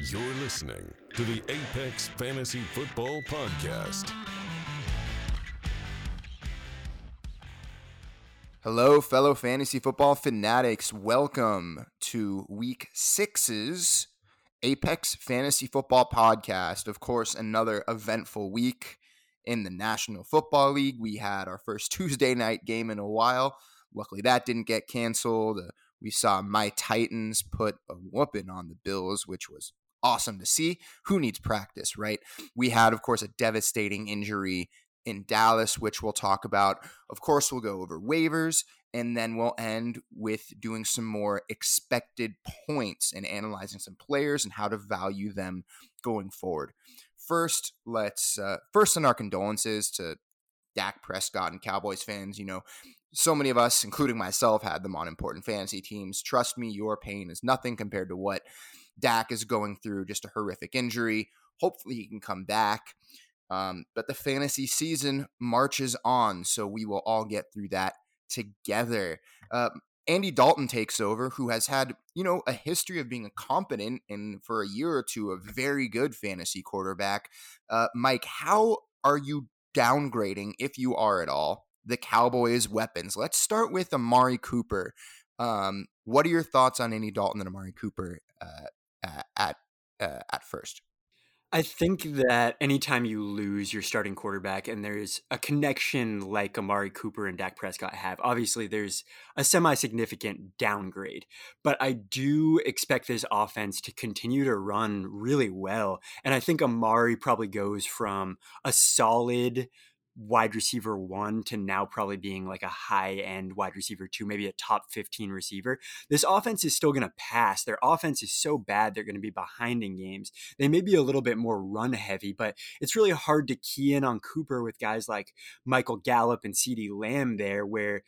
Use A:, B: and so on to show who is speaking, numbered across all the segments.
A: You're listening to the Apex Fantasy Football Podcast.
B: Hello, fellow fantasy football fanatics. Welcome to week six's Apex Fantasy Football Podcast. Of course, another eventful week in the National Football League. We had our first Tuesday night game in a while. Luckily, that didn't get canceled. Uh, we saw my Titans put a whooping on the Bills, which was awesome to see. Who needs practice, right? We had, of course, a devastating injury in Dallas, which we'll talk about. Of course, we'll go over waivers, and then we'll end with doing some more expected points and analyzing some players and how to value them going forward. First, let's uh, first send our condolences to Dak Prescott and Cowboys fans. You know, so many of us, including myself, had them on important fantasy teams. Trust me, your pain is nothing compared to what Dak is going through. Just a horrific injury. Hopefully, he can come back. Um, but the fantasy season marches on, so we will all get through that together. Uh, Andy Dalton takes over, who has had, you know, a history of being a competent and for a year or two a very good fantasy quarterback. Uh, Mike, how are you downgrading, if you are at all, the Cowboys' weapons? Let's start with Amari Cooper. Um, what are your thoughts on Andy Dalton and Amari Cooper uh, at uh, at first?
C: I think that anytime you lose your starting quarterback and there's a connection like Amari Cooper and Dak Prescott have, obviously there's a semi significant downgrade. But I do expect this offense to continue to run really well. And I think Amari probably goes from a solid wide receiver one to now probably being like a high end wide receiver two, maybe a top 15 receiver. This offense is still going to pass. Their offense is so bad, they're going to be behind in games. They may be a little bit more run heavy, but it's really hard to key in on Cooper with guys like Michael Gallup and CeeDee Lamb there, where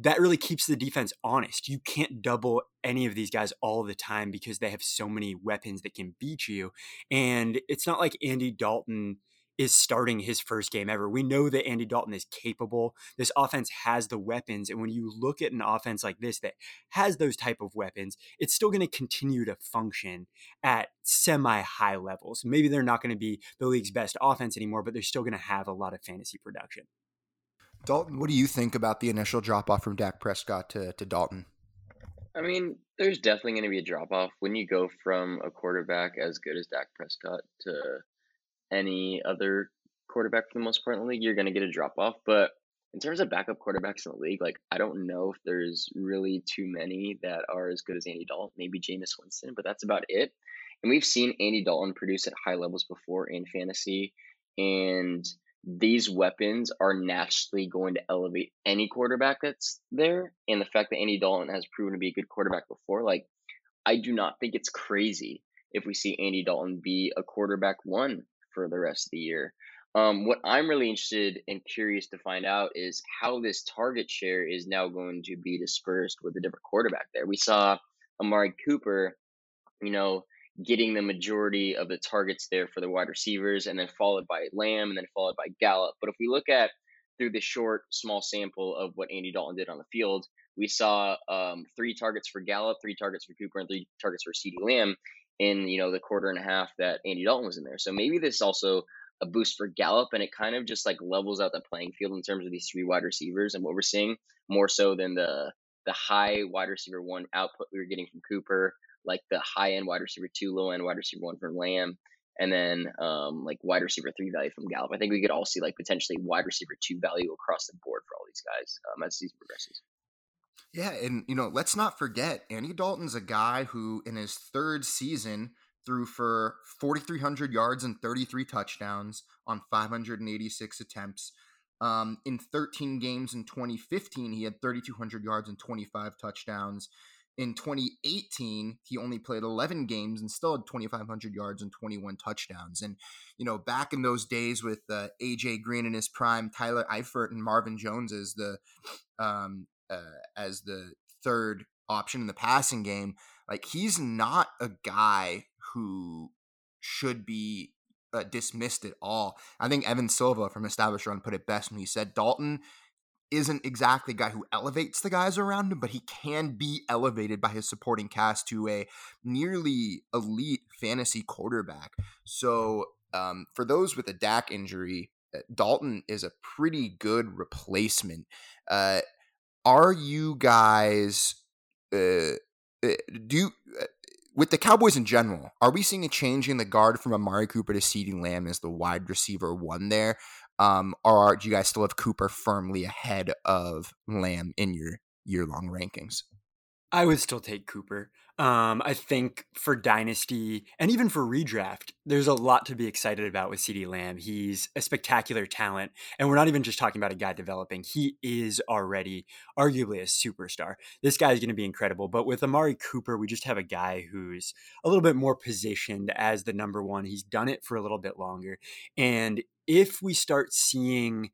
C: that really keeps the defense honest. You can't double any of these guys all the time because they have so many weapons that can beat you. And it's not like Andy Dalton is starting his first game ever. We know that Andy Dalton is capable. This offense has the weapons, and when you look at an offense like this that has those type of weapons, it's still going to continue to function at semi high levels. Maybe they're not going to be the league's best offense anymore, but they're still going to have a lot of fantasy production.
B: Dalton, what do you think about the initial drop off from Dak Prescott to, to Dalton?
D: I mean, there's definitely going to be a drop off when you go from a quarterback as good as Dak Prescott to any other quarterback for the most part in the league, you're going to get a drop off. But in terms of backup quarterbacks in the league, like I don't know if there's really too many that are as good as Andy Dalton. Maybe Jameis Winston, but that's about it. And we've seen Andy Dalton produce at high levels before in fantasy, and these weapons are naturally going to elevate any quarterback that's there. And the fact that Andy Dalton has proven to be a good quarterback before, like I do not think it's crazy if we see Andy Dalton be a quarterback one for the rest of the year. Um, what I'm really interested and curious to find out is how this target share is now going to be dispersed with a different quarterback there. We saw Amari Cooper, you know, getting the majority of the targets there for the wide receivers, and then followed by Lamb, and then followed by Gallup. But if we look at through the short, small sample of what Andy Dalton did on the field, we saw um, three targets for Gallup, three targets for Cooper, and three targets for CeeDee Lamb in you know the quarter and a half that Andy Dalton was in there. So maybe this is also a boost for Gallup, and it kind of just like levels out the playing field in terms of these three wide receivers and what we're seeing more so than the the high wide receiver one output we were getting from Cooper, like the high end wide receiver two, low end wide receiver one from Lamb, and then um, like wide receiver three value from Gallup. I think we could all see like potentially wide receiver two value across the board for all these guys um, as the season progresses.
B: Yeah, and you know, let's not forget Andy Dalton's a guy who in his third season threw for 4300 yards and 33 touchdowns on 586 attempts. Um, in 13 games in 2015, he had 3,200 yards and 25 touchdowns. In 2018, he only played 11 games and still had 2,500 yards and 21 touchdowns. And, you know, back in those days with uh, AJ Green in his prime, Tyler Eifert and Marvin Jones as the um, uh, as the third option in the passing game, like he's not a guy who should be uh, dismissed at all. I think Evan Silva from Established Run put it best when he said Dalton isn't exactly a guy who elevates the guys around him, but he can be elevated by his supporting cast to a nearly elite fantasy quarterback. So, um, for those with a Dak injury, uh, Dalton is a pretty good replacement. Uh, are you guys uh, uh do you, uh, with the Cowboys in general? Are we seeing a change in the guard from Amari Cooper to CeeDee Lamb as the wide receiver one there? Um, or do you guys still have Cooper firmly ahead of Lamb in your year long rankings?
C: I would still take Cooper. Um, I think for Dynasty and even for redraft, there's a lot to be excited about with CeeDee Lamb. He's a spectacular talent. And we're not even just talking about a guy developing. He is already arguably a superstar. This guy is going to be incredible. But with Amari Cooper, we just have a guy who's a little bit more positioned as the number one. He's done it for a little bit longer. And if we start seeing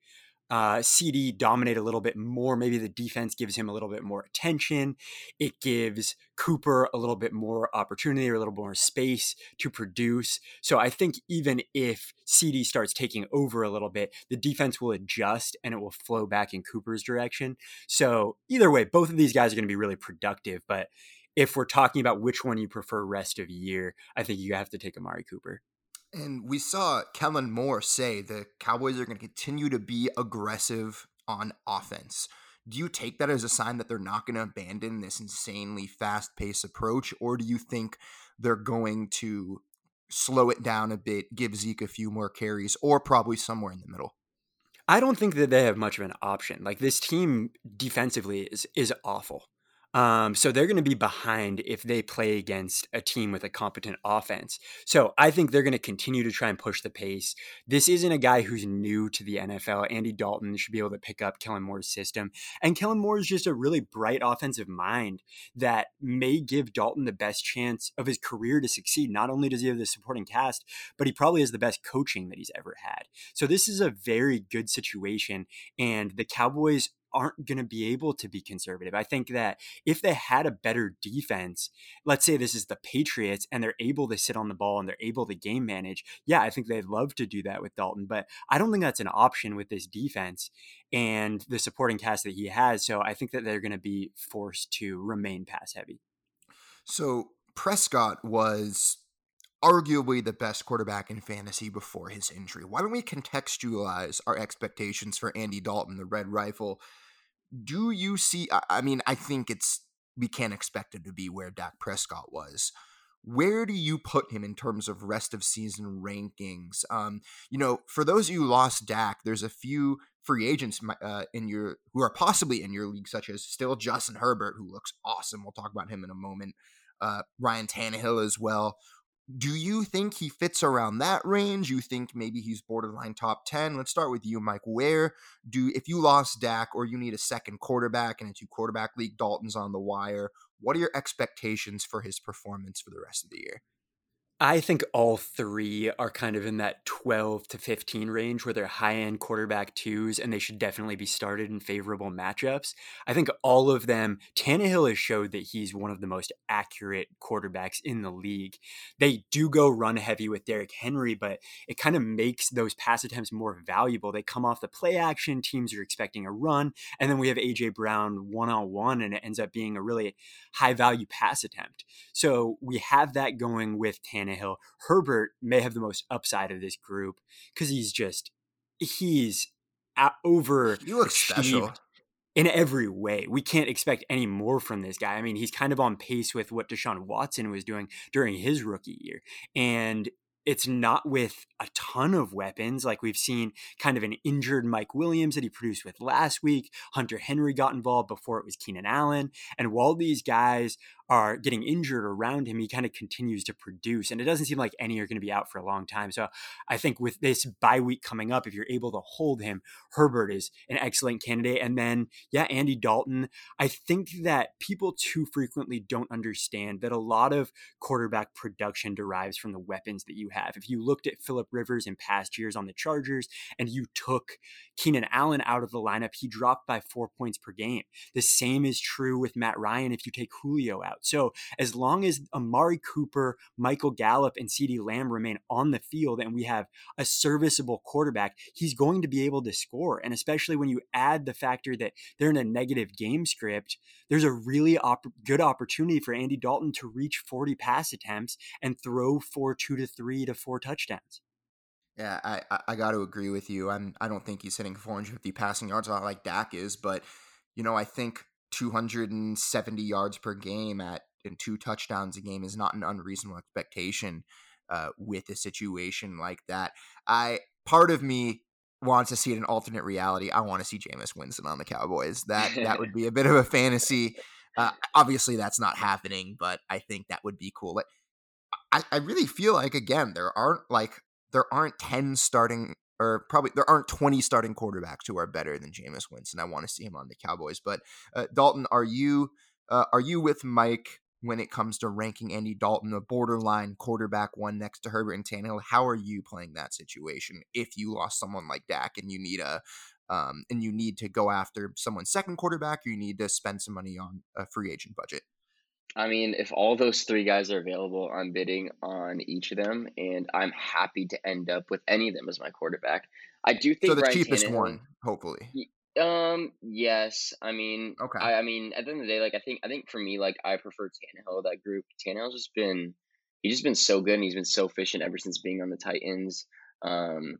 C: uh, CeeDee dominate a little bit more. Maybe the defense gives him a little bit more attention. It gives Cooper a little bit more opportunity or a little more space to produce. So I think even if CeeDee starts taking over a little bit, the defense will adjust and it will flow back in Cooper's direction. So either way, both of these guys are going to be really productive. But if we're talking about which one you prefer rest of year, I think you have to take Amari Cooper.
B: And we saw Kellen Moore say the Cowboys are going to continue to be aggressive on offense. Do you take that as a sign that they're not going to abandon this insanely fast paced approach, or do you think they're going to slow it down a bit, give Zeke a few more carries, or probably somewhere in the middle?
C: I don't think that they have much of an option. Like this team defensively is is awful. Um, so they're going to be behind if they play against a team with a competent offense. So I think they're going to continue to try and push the pace. This isn't a guy who's new to the NFL. Andy Dalton should be able to pick up Kellen Moore's system. And Kellen Moore is just a really bright offensive mind that may give Dalton the best chance of his career to succeed. Not only does he have the supporting cast, but he probably has the best coaching that he's ever had. So this is a very good situation. And the Cowboys aren't going to be able to be conservative. I think that if they had a better defense, let's say this is the Patriots and they're able to sit on the ball and they're able to game manage, yeah, I think they'd love to do that with Dalton, but I don't think that's an option with this defense and the supporting cast that he has. So I think that they're going to be forced to remain pass heavy.
B: So Prescott was arguably the best quarterback in fantasy before his injury. Why don't we contextualize our expectations for Andy Dalton, the Red Rifle, do you see? I mean, I think it's we can't expect it to be where Dak Prescott was. Where do you put him in terms of rest of season rankings? Um, you know, for those of you who lost Dak, there's a few free agents uh, in your who are possibly in your league, such as still Justin Herbert, who looks awesome. We'll talk about him in a moment. Uh, Ryan Tannehill as well. Do you think he fits around that range? You think maybe he's borderline top 10? Let's start with you, Mike. Where do, if you lost Dak or you need a second quarterback in a two quarterback league, Dalton's on the wire, what are your expectations for his performance for the rest of the year?
C: I think all three are kind of in that 12 to 15 range where they're high end quarterback twos and they should definitely be started in favorable matchups. I think all of them, Tannehill has showed that he's one of the most accurate quarterbacks in the league. They do go run heavy with Derrick Henry, but it kind of makes those pass attempts more valuable. They come off the play action, teams are expecting a run, and then we have AJ Brown one on one, and it ends up being a really high value pass attempt. So we have that going with Tannehill. Tannehill. Herbert may have the most upside of this group because he's just he's over.
B: You look special
C: in every way. We can't expect any more from this guy. I mean, he's kind of on pace with what Deshaun Watson was doing during his rookie year. And it's not with a ton of weapons like we've seen kind of an injured Mike Williams that he produced with last week. Hunter Henry got involved before it was Keenan Allen. And while these guys are getting injured around him, he kind of continues to produce. And it doesn't seem like any are going to be out for a long time. So I think with this bye week coming up, if you're able to hold him, Herbert is an excellent candidate. And then, yeah, Andy Dalton. I think that people too frequently don't understand that a lot of quarterback production derives from the weapons that you have. If you looked at Philip Rivers in past years on the Chargers and you took Keenan Allen out of the lineup, he dropped by four points per game. The same is true with Matt Ryan if you take Julio out out. So as long as Amari Cooper, Michael Gallup, and CeeDee Lamb remain on the field and we have a serviceable quarterback, he's going to be able to score. And especially when you add the factor that they're in a negative game script, there's a really op- good opportunity for Andy Dalton to reach 40 pass attempts and throw for two to three to four touchdowns.
B: Yeah, I, I, got to agree with you. I'm I don't think he's hitting 450 passing yards like Dak is, but you know I think 270 yards per game at and two touchdowns a game is not an unreasonable expectation uh, with a situation like that. I part of me wants to see it in alternate reality. I want to see Jameis Winston on the Cowboys. That that would be a bit of a fantasy. Uh, obviously, that's not happening, but I think that would be cool. Like, I, I really feel like again there aren't like there aren't ten starting or probably there aren't 20 starting quarterbacks who are better than Jameis Winston. I want to see him on the Cowboys. But uh, Dalton, are you uh, are you with Mike when it comes to ranking Andy Dalton a borderline quarterback one next to Herbert and Tannehill? How are you playing that situation if you lost someone like Dak and you need a um, and you need to go after someone's second quarterback, or you need to spend some money on a free agent budget?
D: I mean, if all those three guys are available, I'm bidding on each of them, and I'm happy to end up with any of them as my quarterback. I do think
B: so. The
D: Ryan
B: cheapest
D: Tannehill,
B: one, hopefully.
D: Um. Yes. I mean.
B: Okay.
D: I, I mean, at the end of the day, like I think I think for me, like I prefer Tannehill. That group. Tannehill's just been he's just been so good, and he's been so efficient ever since being on the Titans. Um.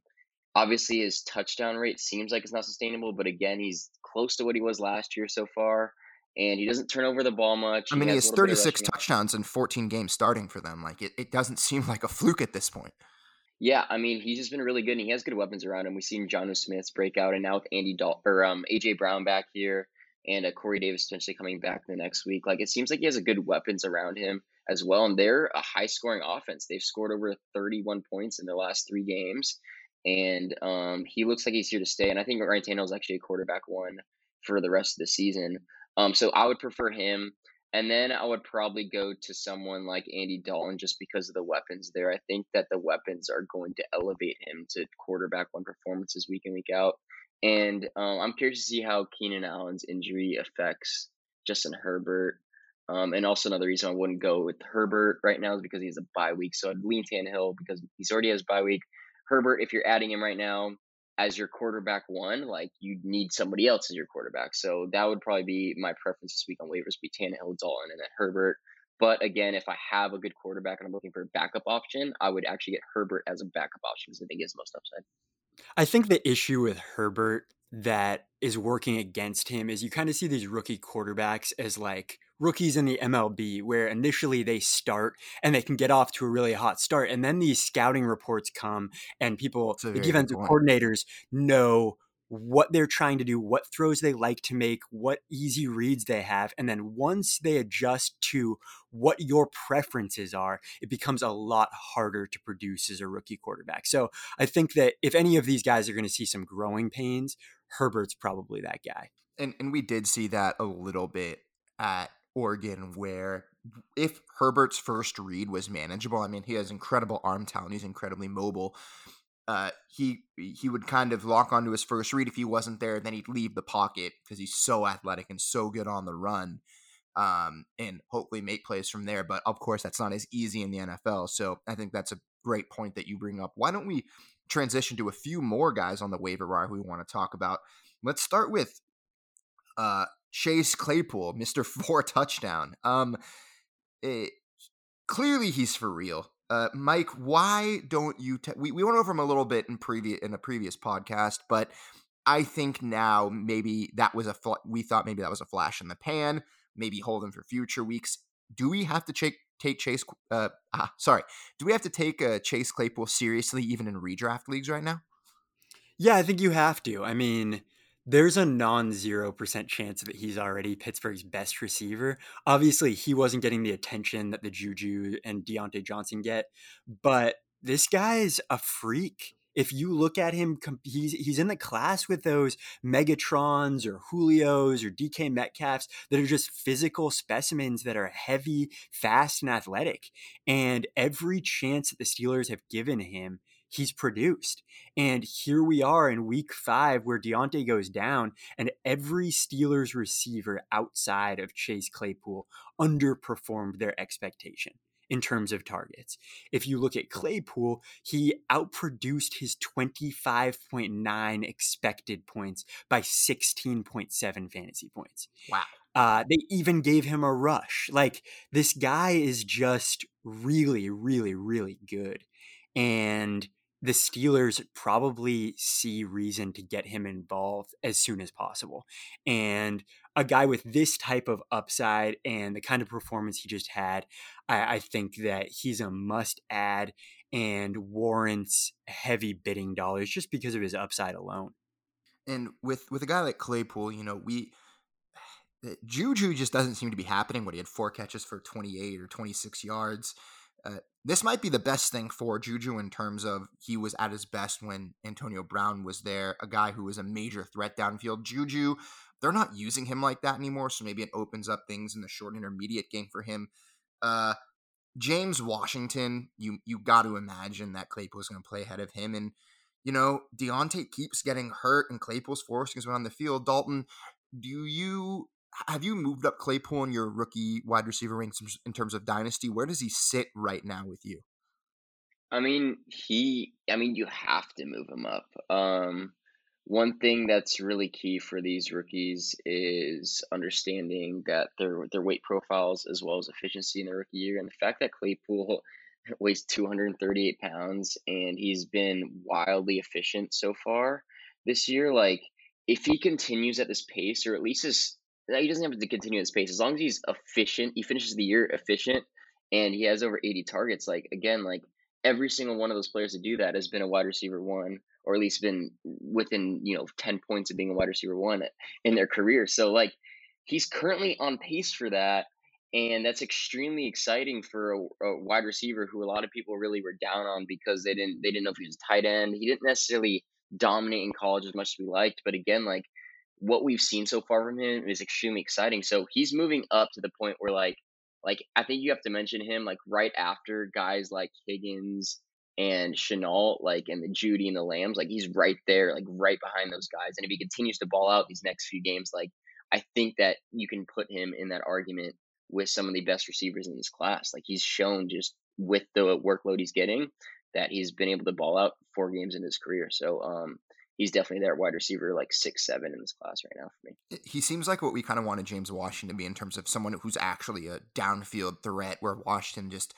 D: Obviously, his touchdown rate seems like it's not sustainable, but again, he's close to what he was last year so far and he doesn't turn over the ball much.
B: I mean, he has,
D: a little
B: 36 touchdowns in 14 games starting for them. Like, it, it doesn't seem like a fluke at this point.
D: Yeah, I mean, he's just been really good, and he has good weapons around him. We've seen Jonnu Smith's breakout, and now with Andy Dal or um, AJ Brown back here, and uh, Corey Davis potentially coming back the next week. Like, it seems like he has a good weapons around him as well, and they're a high scoring offense. They've scored over 31 points in the last three games, and um, he looks like he's here to stay. And I think Ryan Tannehill is actually a quarterback one for the rest of the season. Um, so I would prefer him. And then I would probably go to someone like Andy Dalton just because of the weapons there. I think that the weapons are going to elevate him to quarterback one performances week in, week out. And um, I'm curious to see how Keenan Allen's injury affects Justin Herbert. Um, and also another reason I wouldn't go with Herbert right now is because he has a bye week. So I'd lean Tannehill because he's already has bye week. Herbert, if you're adding him right now, as your quarterback one, like you need somebody else as your quarterback. So that would probably be my preference this week on waivers, be Tannehill, Dalton, and then Herbert. But again, if I have a good quarterback and I'm looking for a backup option, I would actually get Herbert as a backup option because I think he has most upside.
C: I think the issue with Herbert that is working against him is you kind of see these rookie quarterbacks as like rookies in the MLB where initially they start and they can get off to a really hot start and then these scouting reports come and people the defensive coordinators know what they're trying to do, what throws they like to make, what easy reads they have. And then once they adjust to what your preferences are, it becomes a lot harder to produce as a rookie quarterback. So I think that if any of these guys are going to see some growing pains, Herbert's probably that guy.
B: And and we did see that a little bit at Oregon where if Herbert's first read was manageable, I mean he has incredible arm talent, he's incredibly mobile. Uh, he he would kind of lock onto his first read if he wasn't there, then he'd leave the pocket because he's so athletic and so good on the run, um, and hopefully make plays from there. But of course, that's not as easy in the NFL. So I think that's a great point that you bring up. Why don't we transition to a few more guys on the waiver wire who we want to talk about? Let's start with uh, Chase Claypool, Mister Four Touchdown. Um, it, clearly he's for real. Uh, Mike, why don't you? Te- we we went over him a little bit in previous in a previous podcast, but I think now maybe that was a fl- we thought maybe that was a flash in the pan. Maybe hold him for future weeks. Do we have to take take Chase? Uh, ah, sorry, do we have to take uh, Chase Claypool seriously even in redraft leagues right now?
C: Yeah, I think you have to. I mean, there's a non 0% chance that he's already Pittsburgh's best receiver. Obviously, he wasn't getting the attention that the Juju and Diontae Johnson get, but this guy's a freak. If you look at him, he's he's in the class with those Megatrons or Julios or DK Metcalfs that are just physical specimens that are heavy, fast, and athletic. And every chance that the Steelers have given him, he's produced. And here we are in week five where Diontae goes down, and every Steelers receiver outside of Chase Claypool underperformed their expectation in terms of targets. If you look at Claypool, he outproduced his 25.9 expected points by 16.7 fantasy points.
B: Wow.
C: Uh, they even gave him a rush. Like this guy is just really, really, really good. And the Steelers probably see reason to get him involved as soon as possible. And a guy with this type of upside and the kind of performance he just had, I, I think that he's a must add and warrants heavy bidding dollars just because of his upside alone.
B: And with with a guy like Claypool, you know, we eh, Juju just doesn't seem to be happening. When he had four catches for 28 or 26 yards. Uh, this might be the best thing for Juju in terms of he was at his best when Antonio Brown was there, a guy who was a major threat downfield. Juju, they're not using him like that anymore, so maybe it opens up things in the short intermediate game for him. Uh, James Washington, you you got to imagine that Claypool is going to play ahead of him, and you know Diontae keeps getting hurt, and Claypool's forcing his way on the field. Dalton, do you have you moved up Claypool in your rookie wide receiver ranks in terms of dynasty? Where does he sit right now with you?
D: I mean, he. I mean, you have to move him up. Um, one thing that's really key for these rookies is understanding that their their weight profiles as well as efficiency in their rookie year, and the fact that Claypool weighs 238 pounds and he's been wildly efficient so far this year. Like, if he continues at this pace, or at least his he doesn't have to continue his pace as long as he's efficient. He finishes the year efficient, and he has over eighty targets. Like again, like every single one of those players to do that has been a wide receiver one, or at least been within you know ten points of being a wide receiver one in their career. So like he's currently on pace for that, and that's extremely exciting for a, a wide receiver who a lot of people really were down on because they didn't they didn't know if he was tight end. He didn't necessarily dominate in college as much as we liked, but again, like what we've seen so far from him is extremely exciting. So he's moving up to the point where like like I think you have to mention him like right after guys like Higgins and Shenault, like and the Jeudy and the Lambs, like he's right there, like right behind those guys. And if he continues to ball out these next few games, like I think that you can put him in that argument with some of the best receivers in this class. Like he's shown just with the workload he's getting that he's been able to ball out four games in his career. So um he's definitely there wide receiver like six seven in this class right now for me.
B: He seems like what we kind of wanted James Washington to be in terms of someone who's actually a downfield threat, where Washington just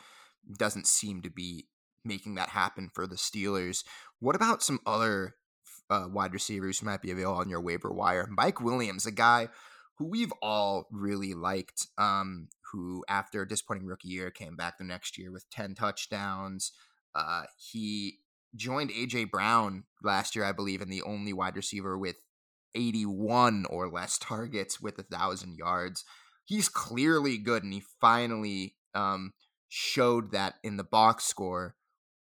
B: doesn't seem to be making that happen for the Steelers. What about some other uh, wide receivers who might be available on your waiver wire? Mike Williams, a guy who we've all really liked, um, who after a disappointing rookie year came back the next year with ten touchdowns. Uh, he joined AJ Brown last year, I believe, and the only wide receiver with 81 or less targets with a thousand yards. He's clearly good, and he finally um, showed that in the box score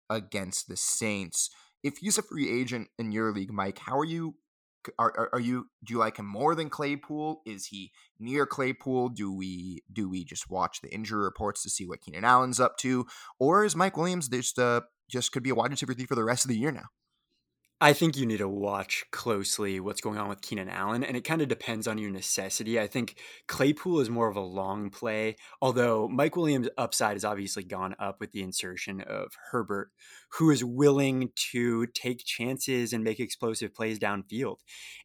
B: against the Saints. If he's a free agent in your league, Mike, how are you? Are, are, are you? Do you like him more than Claypool? Is he near Claypool? Do we do we just watch the injury reports to see what Keenan Allen's up to, or is Mike Williams just a just could be a wide receiver for the rest of the year now.
C: I think you need to watch closely what's going on with Keenan Allen, and it kind of depends on your necessity. I think Claypool is more of a long play, although Mike Williams' upside has obviously gone up with the insertion of Herbert, who is willing to take chances and make explosive plays downfield.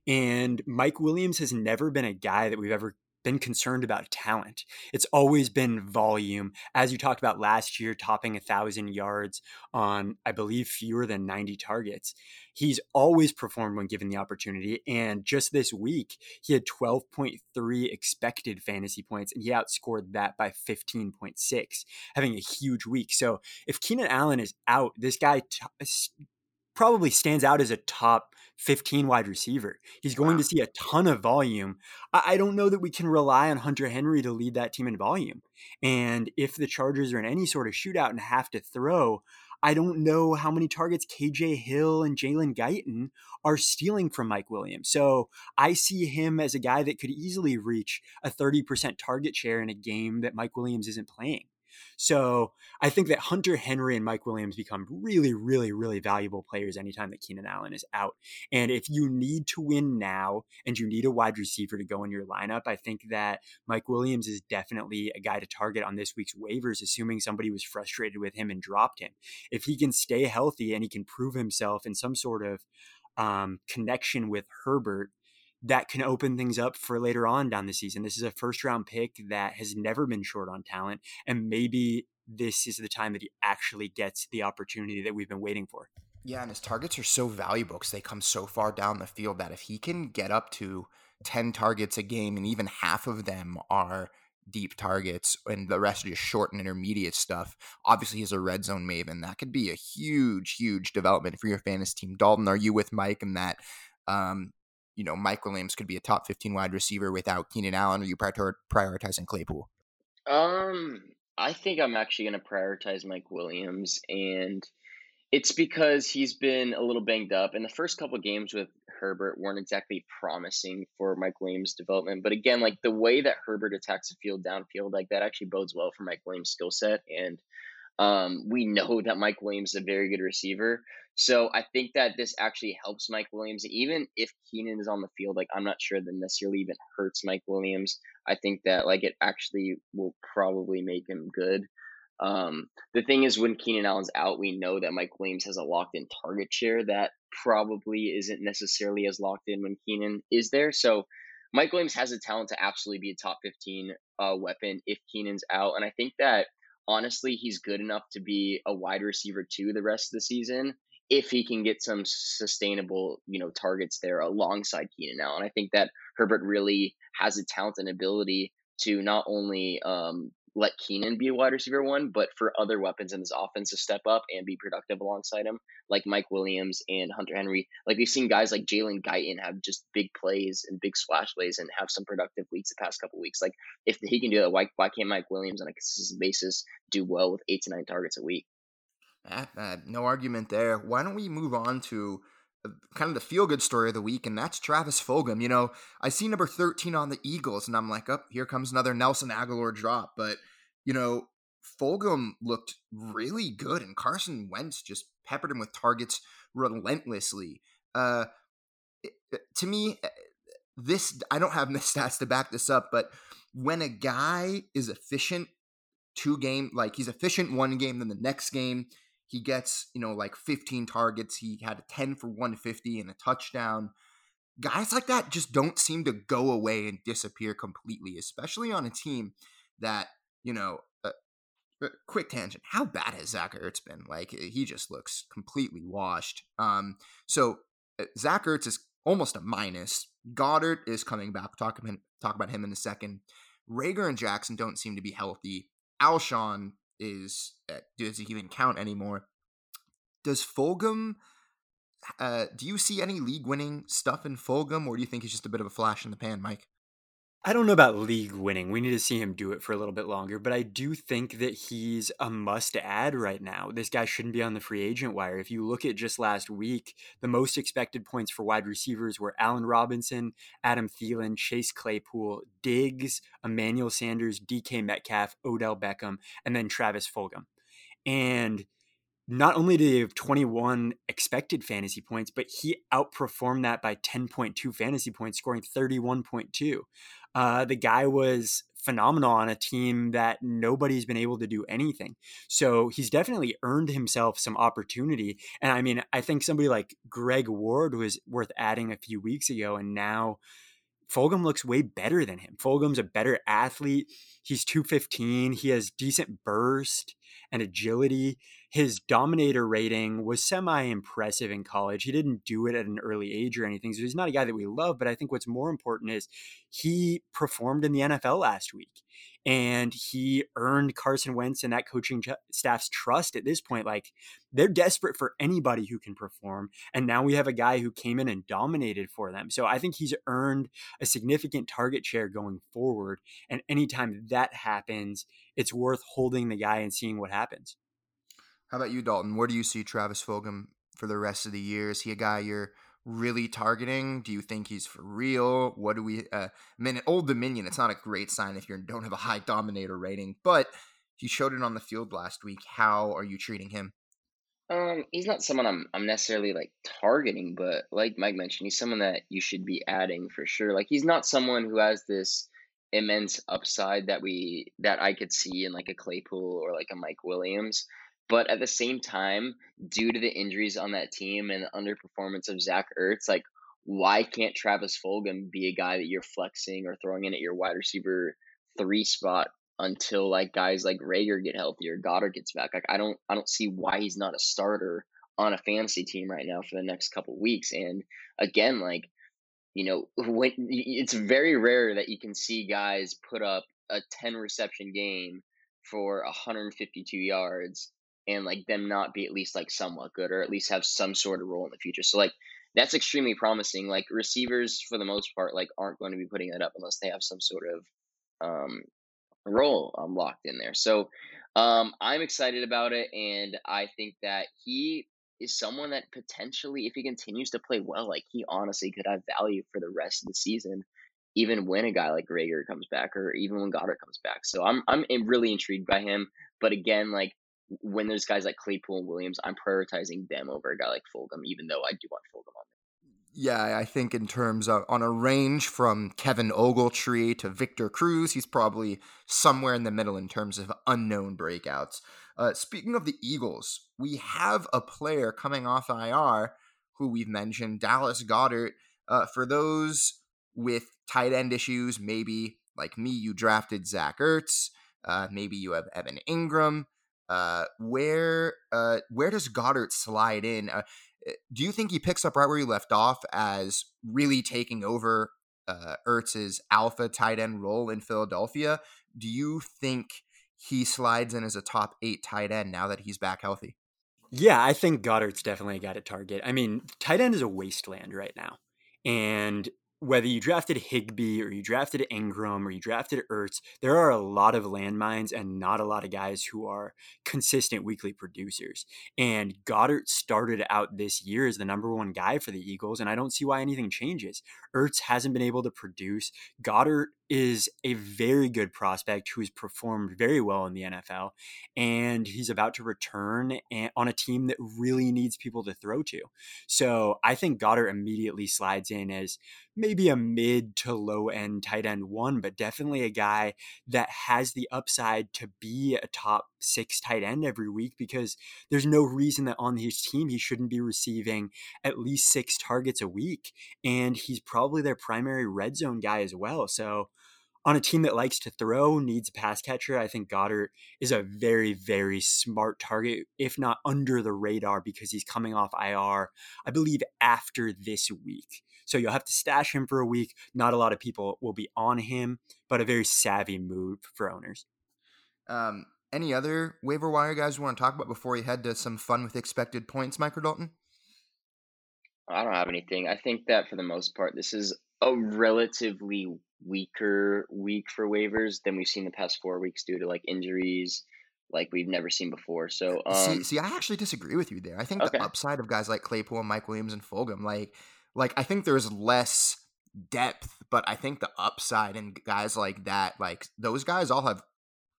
C: And Mike Williams has never been a guy that we've ever been concerned about talent. It's always been volume. As you talked about last year, topping a thousand yards on, I believe, fewer than 90 targets. He's always performed when given the opportunity. And just this week, he had 12.3 expected fantasy points, and he outscored that by 15.6, having a huge week. So if Keenan Allen is out, this guy t- probably stands out as a top 15 wide receiver. He's going wow. to see a ton of volume. I, I, don't know that we can rely on Hunter Henry to lead that team in volume. And if the Chargers are in any sort of shootout and have to throw, I don't know how many targets KJ Hill and Jalen Guyton are stealing from Mike Williams. So I see him as a guy that could easily reach a 30% target share in a game that Mike Williams isn't playing. So I think that Hunter Henry and Mike Williams become really, really, really valuable players anytime that Keenan Allen is out. And if you need to win now and you need a wide receiver to go in your lineup, I think that Mike Williams is definitely a guy to target on this week's waivers, assuming somebody was frustrated with him and dropped him. If he can stay healthy and he can prove himself in some sort of um, connection with Herbert, that can open things up for later on down the season. This is a first round pick that has never been short on talent, and maybe this is the time that he actually gets the opportunity that we've been waiting for.
B: Yeah, and his targets are so valuable because they come so far down the field that if he can get up to 10 targets a game and even half of them are deep targets and the rest are just short and intermediate stuff. Obviously, he's a red zone maven. That could be a huge, huge development for your fantasy team. Dalton, are you with Mike in that um, you know, Mike Williams could be a top 15 wide receiver without Keenan Allen? Are you prior- prioritizing Claypool?
D: Um, I think I'm actually going to prioritize Mike Williams, and it's because he's been a little banged up. And the first couple games with Herbert weren't exactly promising for Mike Williams' development. But again, like the way that Herbert attacks the field downfield, like that actually bodes well for Mike Williams' skill set. And um, we know that Mike Williams is a very good receiver. So I think that this actually helps Mike Williams. Even if Keenan is on the field, like I'm not sure that necessarily even hurts Mike Williams. I think that like it actually will probably make him good. Um, the thing is, when Keenan Allen's out, we know that Mike Williams has a locked in target share that probably isn't necessarily as locked in when Keenan is there. So Mike Williams has the talent to absolutely be a top 15 uh, weapon if Keenan's out. And I think that honestly, he's good enough to be a wide receiver too the rest of the season if he can get some sustainable, you know, targets there alongside Keenan Allen. And i think that Herbert really has a talent and ability to not only um, let Keenan be a wide receiver one, but for other weapons in this offense to step up and be productive alongside him, like Mike Williams and Hunter Henry. Like we've seen guys like Jalen Guyton have just big plays and big splash plays and have some productive weeks the past couple weeks. Like if he can do that, why, why can't Mike Williams on a consistent basis do well with eight to nine targets a week?
B: Uh, no argument there. Why don't we move on to kind of the feel good story of the week, and that's Travis Fulgham. You know, I see number 13 on the Eagles, and I'm like, oh, here comes another Nelson Agholor drop. But, you know, Fulgham looked really good, and Carson Wentz just peppered him with targets relentlessly. Uh, to me, uh, this, I don't have the stats to back this up, but when a guy is efficient two game, like he's efficient one game, then the next game, he gets, you know, like 15 targets. He had a 10 for 150 and a touchdown. Guys like that just don't seem to go away and disappear completely, especially on a team that, you know, uh, uh, quick tangent. How bad has Zach Ertz been? Like he just looks completely washed. Um, so uh, Zach Ertz is almost a minus. Goedert is coming back. Talk, talk about him in a second. Reagor and Jackson don't seem to be healthy. Alshon is uh, does he even count anymore? Does Fulgham? Uh, do you see any league winning stuff in Fulgham, or do you think he's just a bit of a flash in the pan, Mike?
C: I don't know about league winning. We need to see him do it for a little bit longer, but I do think that he's a must add right now. This guy shouldn't be on the free agent wire. If you look at just last week, the most expected points for wide receivers were Allen Robinson, Adam Thielen, Chase Claypool, Diggs, Emmanuel Sanders, DK Metcalf, Odell Beckham, and then Travis Fulgham. And not only did he have 21 expected fantasy points, but he outperformed that by 10.2 fantasy points, scoring 31.2. Uh, the guy was phenomenal on a team that nobody's been able to do anything. So he's definitely earned himself some opportunity. And I mean, I think somebody like Greg Ward was worth adding a few weeks ago, and now Fulgham looks way better than him. Fulgham's a better athlete. He's 215. He has decent burst and agility. His dominator rating was semi impressive in college. He didn't do it at an early age or anything. So he's not a guy that we love. But I think what's more important is he performed in the NFL last week and he earned Carson Wentz and that coaching staff's trust at this point. Like they're desperate for anybody who can perform. And now we have a guy who came in and dominated for them. So I think he's earned a significant target share going forward. And anytime that happens, it's worth holding the guy and seeing what happens.
B: How about you, Dalton? Where do you see Travis Fulgham for the rest of the year? Is he a guy you're really targeting? Do you think he's for real? What do we? Uh, I mean, Old Dominion. It's not a great sign if you don't have a high Dominator rating, but he showed it on the field last week. How are you treating him?
D: Um, he's not someone I'm I'm necessarily like targeting, but like Mike mentioned, he's someone that you should be adding for sure. Like he's not someone who has this immense upside that we that I could see in like a Claypool or like a Mike Williams. But at the same time, due to the injuries on that team and the underperformance of Zach Ertz, like why can't Travis Fulgham be a guy that you're flexing or throwing in at your wide receiver three spot until like guys like Reagor get healthy or Goedert gets back. Like I don't I don't see why he's not a starter on a fantasy team right now for the next couple weeks. And again, like you know, when it's very rare that you can see guys put up a 10 reception game for 152 yards and like them not be at least like somewhat good or at least have some sort of role in the future. So like that's extremely promising. Like receivers for the most part like aren't going to be putting that up unless they have some sort of um role um, locked in there. So um, I'm excited about it, and I think that he is someone that potentially, if he continues to play well, like he honestly could have value for the rest of the season, even when a guy like Reagor comes back, or even when Goedert comes back. So I'm I'm really intrigued by him. But again, like when there's guys like Claypool and Williams, I'm prioritizing them over a guy like Fulgham, even though I do want Fulgham on there.
B: yeah, I think in terms of on a range from Kevin Ogletree to Victor Cruz, he's probably somewhere in the middle in terms of unknown breakouts. Uh, speaking of the Eagles, we have a player coming off IR who we've mentioned, Dallas Goedert. Uh, for those with tight end issues, maybe like me, you drafted Zach Ertz. Uh, maybe you have Evan Engram. Uh, where uh, where does Goedert slide in? Uh, Eh, do you think he picks up right where he left off as really taking over uh, Ertz's alpha tight end role in Philadelphia? Do you think he slides in as a top eight tight end now that he's back healthy?
C: Yeah, I think Goedert's definitely a guy to target. I mean, tight end is a wasteland right now. And whether you drafted Higbee or you drafted Engram or you drafted Ertz, there are a lot of landmines and not a lot of guys who are consistent weekly producers. And Goedert started out this year as the number one guy for the Eagles, and I don't see why anything changes. Ertz hasn't been able to produce. Goedert is a very good prospect who's performed very well in the NFL, and he's about to return on a team that really needs people to throw to. So I think Goedert immediately slides in as maybe a mid to low end tight end one, but definitely a guy that has the upside to be a top six tight end every week because there's no reason that on his team he shouldn't be receiving at least six targets a week. And he's probably their primary red zone guy as well. So on a team that likes to throw, needs a pass catcher, I think Goedert is a very, very smart target, if not under the radar, because he's coming off IR, I believe, after this week. So you'll have to stash him for a week. Not a lot of people will be on him, but a very savvy move for owners.
B: Um, any other waiver wire guys you want to talk about before we head to some fun with expected points, Michael Dalton?
D: I don't have anything. I think that for the most part, this is a relatively weaker week for waivers than we've seen the past four weeks due to like injuries, like we've never seen before. So, um,
B: see, see, I actually disagree with you there. I think okay. the upside of guys like Claypool, and Mike Williams, and Fulgham, like, like I think there's less depth, but I think the upside in guys like that, like those guys, all have,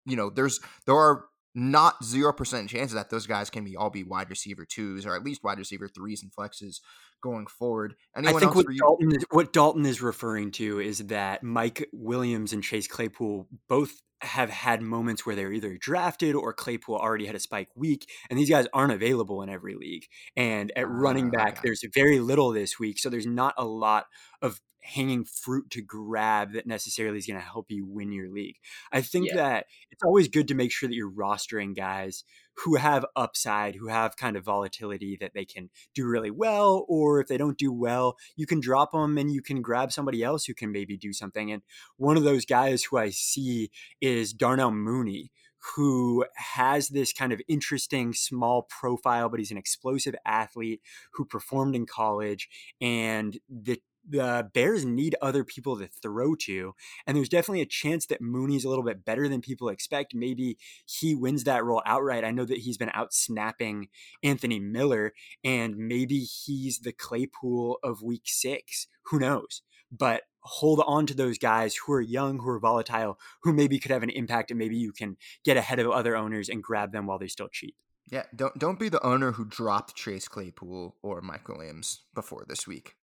B: you know, there's there are not zero percent chances that those guys can be all be wide receiver twos or at least wide receiver threes and flexes going forward.
C: Anyone I think what Dalton, is, what Dalton is referring to is that Mike Williams and Chase Claypool both have had moments where they're either drafted or Claypool already had a spike week, and these guys aren't available in every league. And at running ah, back, there's very little this week, so there's not a lot of hanging fruit to grab that necessarily is going to help you win your league. I think yeah. that it's always good to make sure that you're rostering guys who have upside, who have kind of volatility that they can do really well, or if they don't do well, you can drop them and you can grab somebody else who can maybe do something. And one of those guys who I see is Darnell Mooney who has this kind of interesting small profile, but he's an explosive athlete who performed in college. And the the Bears need other people to throw to. And there's definitely a chance that Mooney's a little bit better than people expect. Maybe he wins that role outright. I know that he's been out snapping Anthony Miller, and maybe he's the Claypool of week six. Who knows? but hold on to those guys who are young, who are volatile, who maybe could have an impact, and maybe you can get ahead of other owners and grab them while they're still cheap.
B: Yeah, don't don't be the owner who dropped Chase Claypool or Mike Williams before this week.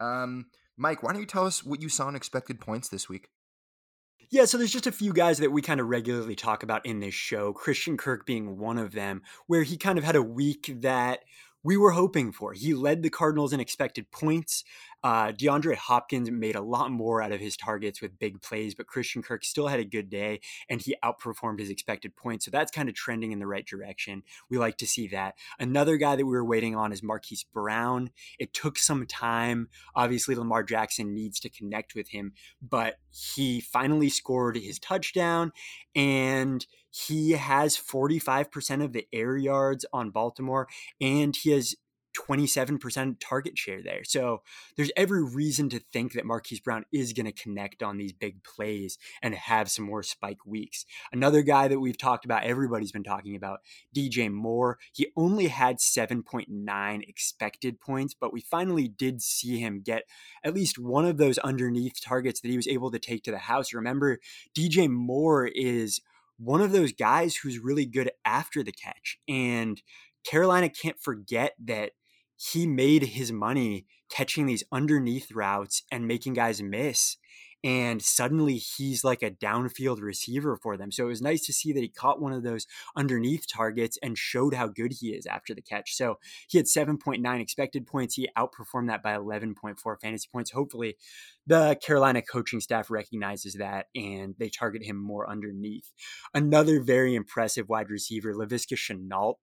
B: Um, Mike, why don't you tell us what you saw in expected points this week?
C: Yeah, so there's just a few guys that we kind of regularly talk about in this show, Christian Kirk being one of them, where he kind of had a week that we were hoping for. He led the Cardinals in expected points. Uh, DeAndre Hopkins made a lot more out of his targets with big plays, but Christian Kirk still had a good day and he outperformed his expected points. So that's kind of trending in the right direction. We like to see that. Another guy that we were waiting on is Marquise Brown. It took some time. Obviously, Lamar Jackson needs to connect with him, but he finally scored his touchdown and he has 45% of the air yards on Baltimore and he has 27% target share there. So there's every reason to think that Marquise Brown is going to connect on these big plays and have some more spike weeks. Another guy that we've talked about, everybody's been talking about, DJ Moore. He only had 7.9 expected points, but we finally did see him get at least one of those underneath targets that he was able to take to the house. Remember, DJ Moore is one of those guys who's really good after the catch. And Carolina can't forget that he made his money catching these underneath routes and making guys miss. And suddenly he's like a downfield receiver for them. So it was nice to see that he caught one of those underneath targets and showed how good he is after the catch. So he had 7.9 expected points. He outperformed that by 11.4 fantasy points. Hopefully, the Carolina coaching staff recognizes that and they target him more underneath. Another very impressive wide receiver, Laviska Shenault,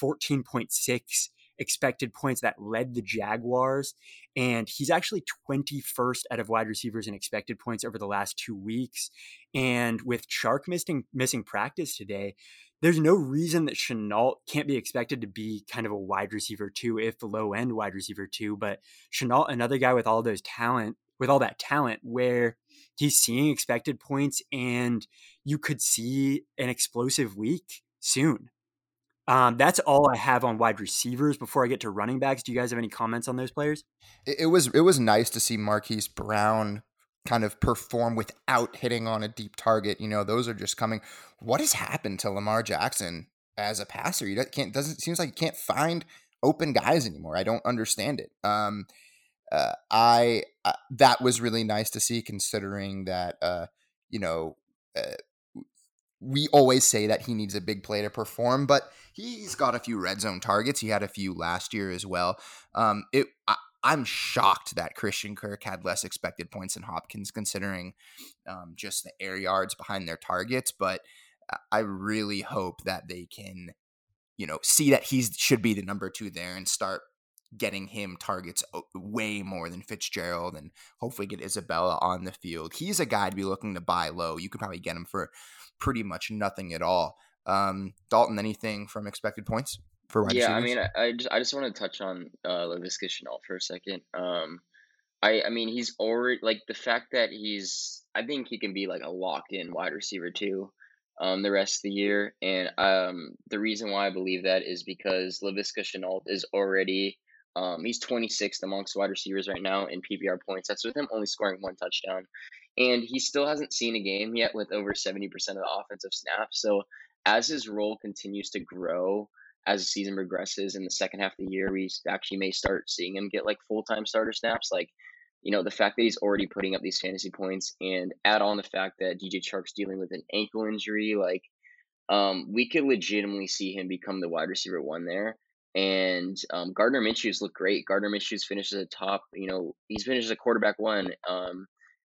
C: 14.6 expected points that led the Jaguars. And he's actually 21st out of wide receivers in expected points over the last two weeks. And with Chark missing, missing practice today, there's no reason that Shenault can't be expected to be kind of a wide receiver two, if low end wide receiver two. But Shenault, another guy with all those talent, with all that talent, where he's seeing expected points and you could see an explosive week soon. Um, that's all I have on wide receivers. Before I get to running backs, do you guys have any comments on those players?
B: It, it was it was nice to see Marquise Brown kind of perform without hitting on a deep target. You know, those are just coming. What has happened to Lamar Jackson as a passer? He can't doesn't seems like he can't find open guys anymore. I don't understand it. Um, uh, I uh, that was really nice to see, considering that uh, you know uh, we always say that he needs a big play to perform, but he's got a few red zone targets. He had a few last year as well. Um, it I, am shocked that Christian Kirk had less expected points than Hopkins, considering um, just the air yards behind their targets. But I really hope that they can, you know, see that he should be the number two there and start getting him targets way more than Fitzgerald and hopefully get Isabella on the field. He's a guy to be looking to buy low. You could probably get him for pretty much nothing at all. Um, Dalton, anything from expected points for wide
D: Yeah, I mean, I, I just I just want to touch on uh, Laviska Shenault for a second. Um, I I mean, he's already like the fact that he's I think he can be like a locked in wide receiver two. Um, the rest of the year, and um, the reason why I believe that is because Laviska Shenault is already um, he's 26th amongst wide receivers right now in PPR points. That's with him only scoring one touchdown. And he still hasn't seen a game yet with over 70% of the offensive snaps. So as his role continues to grow, as the season progresses in the second half of the year, we actually may start seeing him get like full time starter snaps. Like, you know, the fact that he's already putting up these fantasy points and add on the fact that DJ Chark's dealing with an ankle injury, like, um, we could legitimately see him become the wide receiver one there. And um, Gardner Minshew's looked great. Gardner Minshew's finished at a top, you know, he's finished as a quarterback one um,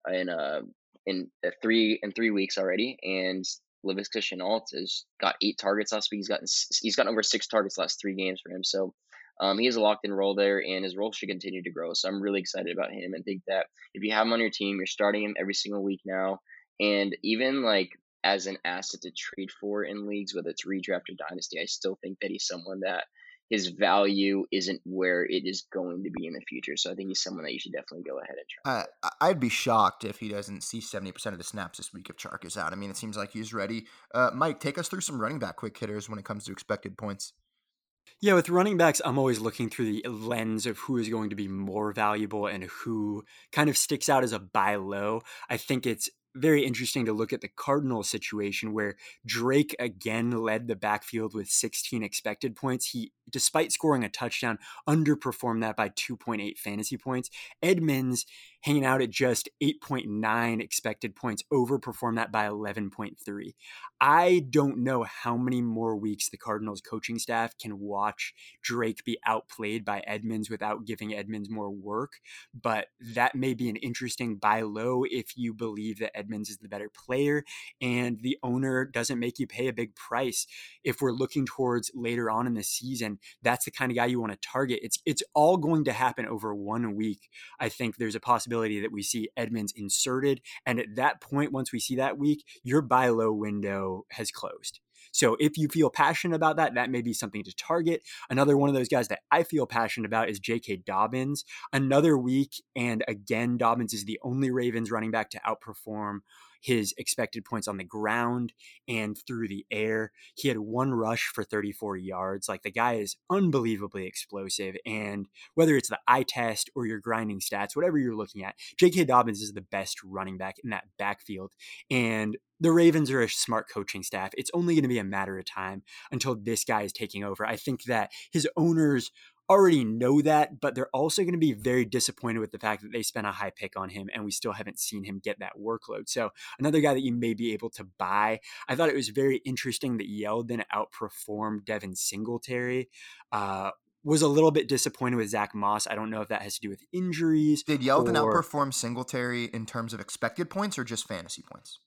D: in uh, in uh, three in three weeks already. And Laviska Shenault has got eight targets last week. He's gotten he's gotten over six targets last three games for him. So um, he has a locked in role there, and his role should continue to grow. So I'm really excited about him, and think that if you have him on your team, you're starting him every single week now, and even like as an asset to trade for in leagues, whether it's redraft or dynasty, I still think that he's someone that his value isn't where it is going to be in the future. So I think he's someone that you should definitely go ahead and
B: try. Uh, I'd be shocked if he doesn't see 70% of the snaps this week if Chark is out. I mean, it seems like he's ready. Uh, Mike, take us through some running back quick hitters when it comes to expected points.
C: Yeah, with running backs, I'm always looking through the lens of who is going to be more valuable and who kind of sticks out as a buy low. I think it's very interesting to look at the Cardinal situation where Drake again led the backfield with 16 expected points. He, despite scoring a touchdown, underperformed that by 2.8 fantasy points. Edmonds hanging out at just 8.9 expected points, overperformed that by 11.3. I don't know how many more weeks the Cardinals coaching staff can watch Drake be outplayed by Edmonds without giving Edmonds more work, but that may be an interesting buy low if you believe that Edmonds is the better player and the owner doesn't make you pay a big price. If we're looking towards later on in the season, that's the kind of guy you want to target. It's it's all going to happen over one week. I think there's a possibility that we see Edmonds inserted and at that point once we see that week, your buy low window has closed. So if you feel passionate about that, that may be something to target. Another one of those guys that I feel passionate about is J.K. Dobbins. Another week, and again, Dobbins is the only Ravens running back to outperform his expected points on the ground and through the air. He had one rush for 34 yards. Like the guy is unbelievably explosive. And whether it's the eye test or your grinding stats, whatever you're looking at, J.K. Dobbins is the best running back in that backfield. And the Ravens are a smart coaching staff. It's only going to be a matter of time until this guy is taking over. I think that his owners already know that, but they're also going to be very disappointed with the fact that they spent a high pick on him and we still haven't seen him get that workload. So, another guy that you may be able to buy. I thought it was very interesting that Yeldon outperformed Devin Singletary. Uh, was a little bit disappointed with Zach Moss. I don't know if that has to do with injuries.
B: Did Yeldon or... outperform Singletary in terms of expected points or just fantasy points?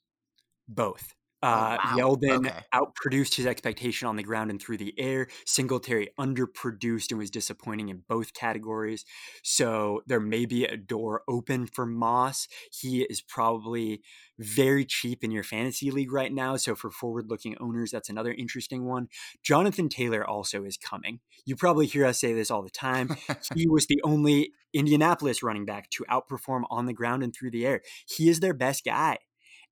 C: Both. Oh, uh, wow. Yeldon okay. outproduced his expectation on the ground and through the air. Singletary underproduced and was disappointing in both categories. So there may be a door open for Moss. He is probably very cheap in your fantasy league right now. So for forward looking owners, that's another interesting one. Jonathan Taylor also is coming. You probably hear us say this all the time. he was the only Indianapolis running back to outperform on the ground and through the air. He is their best guy.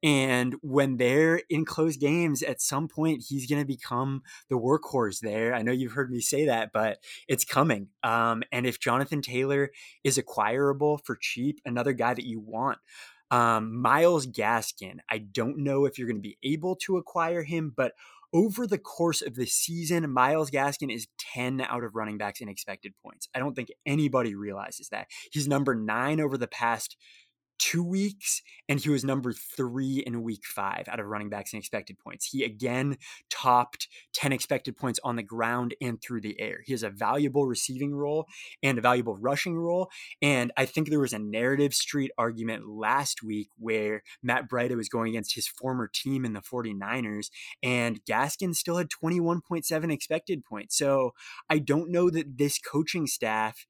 C: And when they're in close games, at some point, he's going to become the workhorse there. I know you've heard me say that, but it's coming. Um, and if Jonathan Taylor is acquirable for cheap, another guy that you want. Um, Myles Gaskin, I don't know if you're going to be able to acquire him, but over the course of the season, Myles Gaskin is 10 out of running backs in expected points. I don't think anybody realizes that. He's number nine over the past two weeks, and he was number three in week five out of running backs in expected points. He again topped 10 expected points on the ground and through the air. He has a valuable receiving role and a valuable rushing role. And I think there was a narrative street argument last week where Matt Breida was going against his former team in the 49ers, and Gaskin still had 21.7 expected points. So I don't know that this coaching staff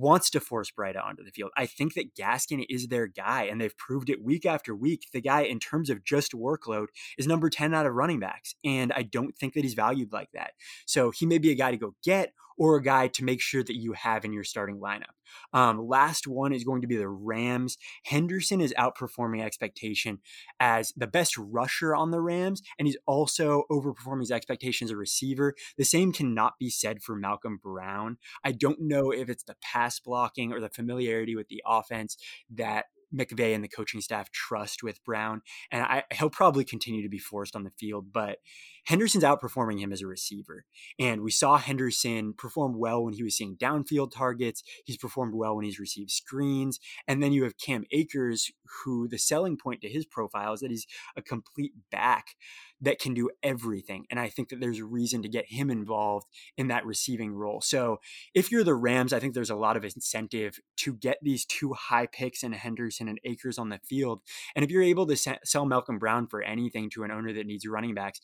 C: wants to force Breida onto the field. I think that Gaskin is their guy, and they've proved it week after week. The guy, in terms of just workload, is number 10 out of running backs, and I don't think that he's valued like that. So he may be a guy to go get or a guy to make sure that you have in your starting lineup. Um, last one is going to be the Rams. Henderson is outperforming expectation as the best rusher on the Rams, and he's also overperforming his expectations as a receiver. The same cannot be said for Malcolm Brown. I don't know if it's the pass blocking or the familiarity with the offense that McVay and the coaching staff trust with Brown. And I, he'll probably continue to be forced on the field, but Henderson's outperforming him as a receiver. And we saw Henderson perform well when he was seeing downfield targets. He's performed well when he's received screens. And then you have Cam Akers, who the selling point to his profile is that he's a complete back that can do everything. And I think that there's a reason to get him involved in that receiving role. So if you're the Rams, I think there's a lot of incentive to get these two high picks in Henderson and Akers on the field. And if you're able to sell Malcolm Brown for anything to an owner that needs running backs,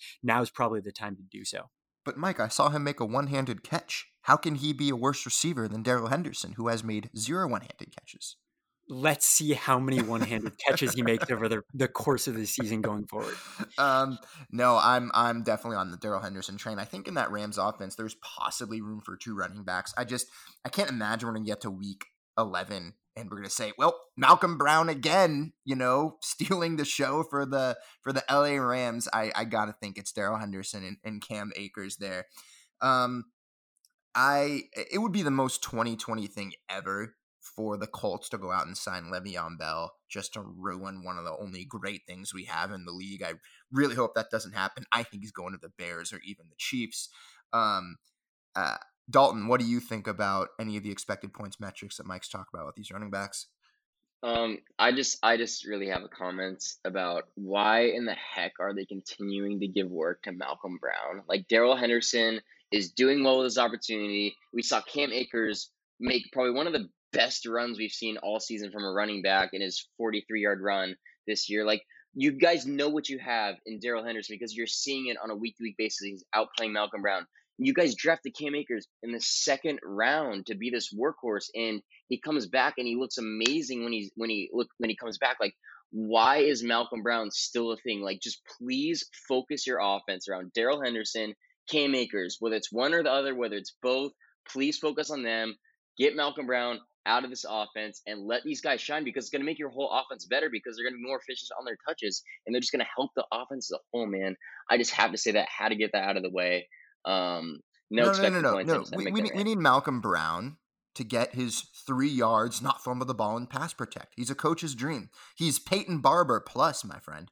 C: now's probably the time to do so.
B: But Mike, I saw him make a one-handed catch. How can he be a worse receiver than Darrell Henderson, who has made zero one-handed catches?
C: let's see how many one-handed catches he makes over the, the course of the season going forward.
B: Um, no, I'm I'm definitely on the Darrell Henderson train. I think in that Rams offense, there's possibly room for two running backs. I just I can't imagine we're gonna get to week eleven and we're gonna say, well, Malcolm Brown again, you know, stealing the show for the for the LA Rams. I I gotta think it's Darrell Henderson and, and Cam Akers there. Um, I it would be the most 2020 thing ever for the Colts to go out and sign Le'Veon Bell just to ruin one of the only great things we have in the league. I really hope that doesn't happen. I think he's going to the Bears or even the Chiefs. Um, uh, Dalton, what do you think about any of the expected points metrics that Mike's talked about with these running backs?
D: Um, I just I just really have a comment about why in the heck are they continuing to give work to Malcolm Brown? Like Darrell Henderson is doing well with his opportunity. We saw Cam Akers make probably one of the best runs we've seen all season from a running back in his 43 yard run this year. Like you guys know what you have in Darrell Henderson because you're seeing it on a week to week basis. He's outplaying Malcolm Brown. You guys drafted Cam Akers in the second round to be this workhorse, and he comes back and he looks amazing when he's when he look when he comes back. Like, why is Malcolm Brown still a thing? Like, just please focus your offense around Darrell Henderson, Cam Akers, whether it's one or the other, whether it's both. Please focus on them. Get Malcolm Brown out of this offense and let these guys shine because it's going to make your whole offense better because they're going to be more efficient on their touches and they're just going to help the offense as a whole, man. I just have to say that, had to get that out of the way. Um, no,
B: no, no, no, no. no. We, we, need, we need Malcolm Brown to get his three yards, not fumble the ball, and pass protect. He's a coach's dream. He's Peyton Barber plus, my friend.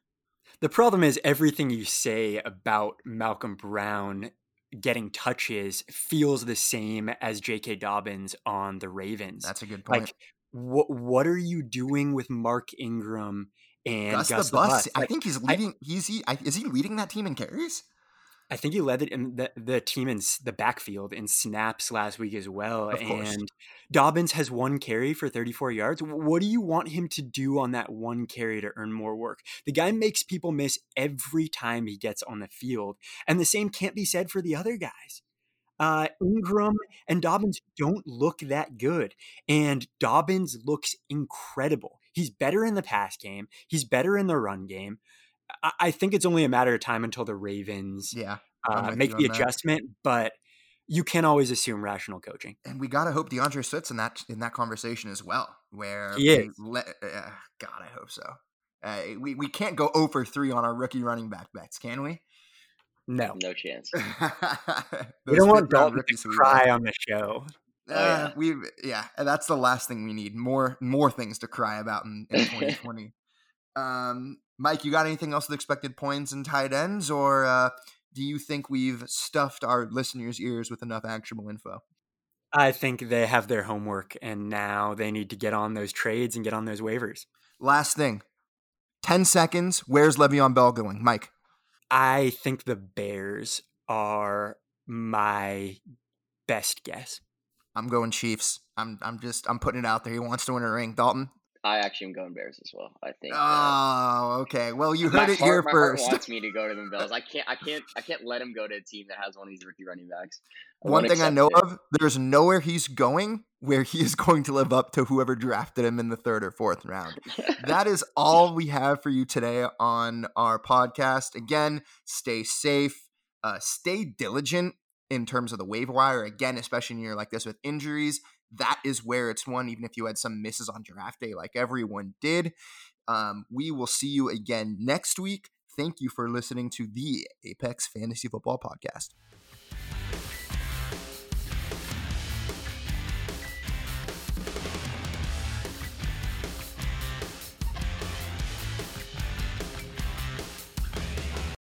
C: The problem is everything you say about Malcolm Brown getting touches feels the same as J.K. Dobbins on the Ravens.
B: That's a good point.
C: Like, what what are you doing with Mark Ingram and
B: Gus,
C: Gus
B: the Bus?
C: Bus?
B: I think he's leading. I, he's he is he leading that team in carries?
C: I think he led it in the, the team in the backfield in snaps last week as well. And Dobbins has one carry for 34 yards. What do you want him to do on that one carry to earn more work? The guy makes people miss every time he gets on the field. And the same can't be said for the other guys. Uh, Ingram and Dobbins don't look that good. And Dobbins looks incredible. He's better in the pass game, he's better in the run game. I think it's only a matter of time until the Ravens
B: yeah,
C: uh, make the adjustment, that. but you can always assume rational coaching.
B: And we gotta hope D'Andre Swift's in that in that conversation as well. Where
C: he is.
B: Le- uh, God, I hope so. Uh, we we can't go over three on our rookie running back bets, can we?
C: No,
D: no chance.
C: we don't want Dalton to cry on the show.
B: Uh, oh, yeah. we yeah, that's the last thing we need. More more things to cry about in, in 2020. um, Mike, you got anything else with expected points and tight ends, or uh, do you think we've stuffed our listeners' ears with enough actionable info?
C: I think they have their homework, and now they need to get on those trades and get on those waivers.
B: Last thing 10 seconds. Where's Le'Veon Bell going? Mike.
C: I think the Bears are my best guess.
B: I'm going Chiefs. I'm I'm just I'm putting it out there. He wants to win a ring. Dalton.
D: I actually am going Bears as well. I think.
B: Oh, okay. Well, you heard it heart, here
D: my
B: first.
D: Heart wants me to go to the Bills. I can't. I can't. I can't let him go to a team that has one of these rookie running backs.
B: I one thing I know it. of: there's nowhere he's going where he is going to live up to whoever drafted him in the third or fourth round. that is all we have for you today on our podcast. Again, stay safe. Uh, stay diligent in terms of the waiver wire. Again, especially in a year like this with injuries that is where it's won, even if you had some misses on draft day like everyone did. Um, we will see you again next week. Thank you for listening to the Apex Fantasy Football Podcast.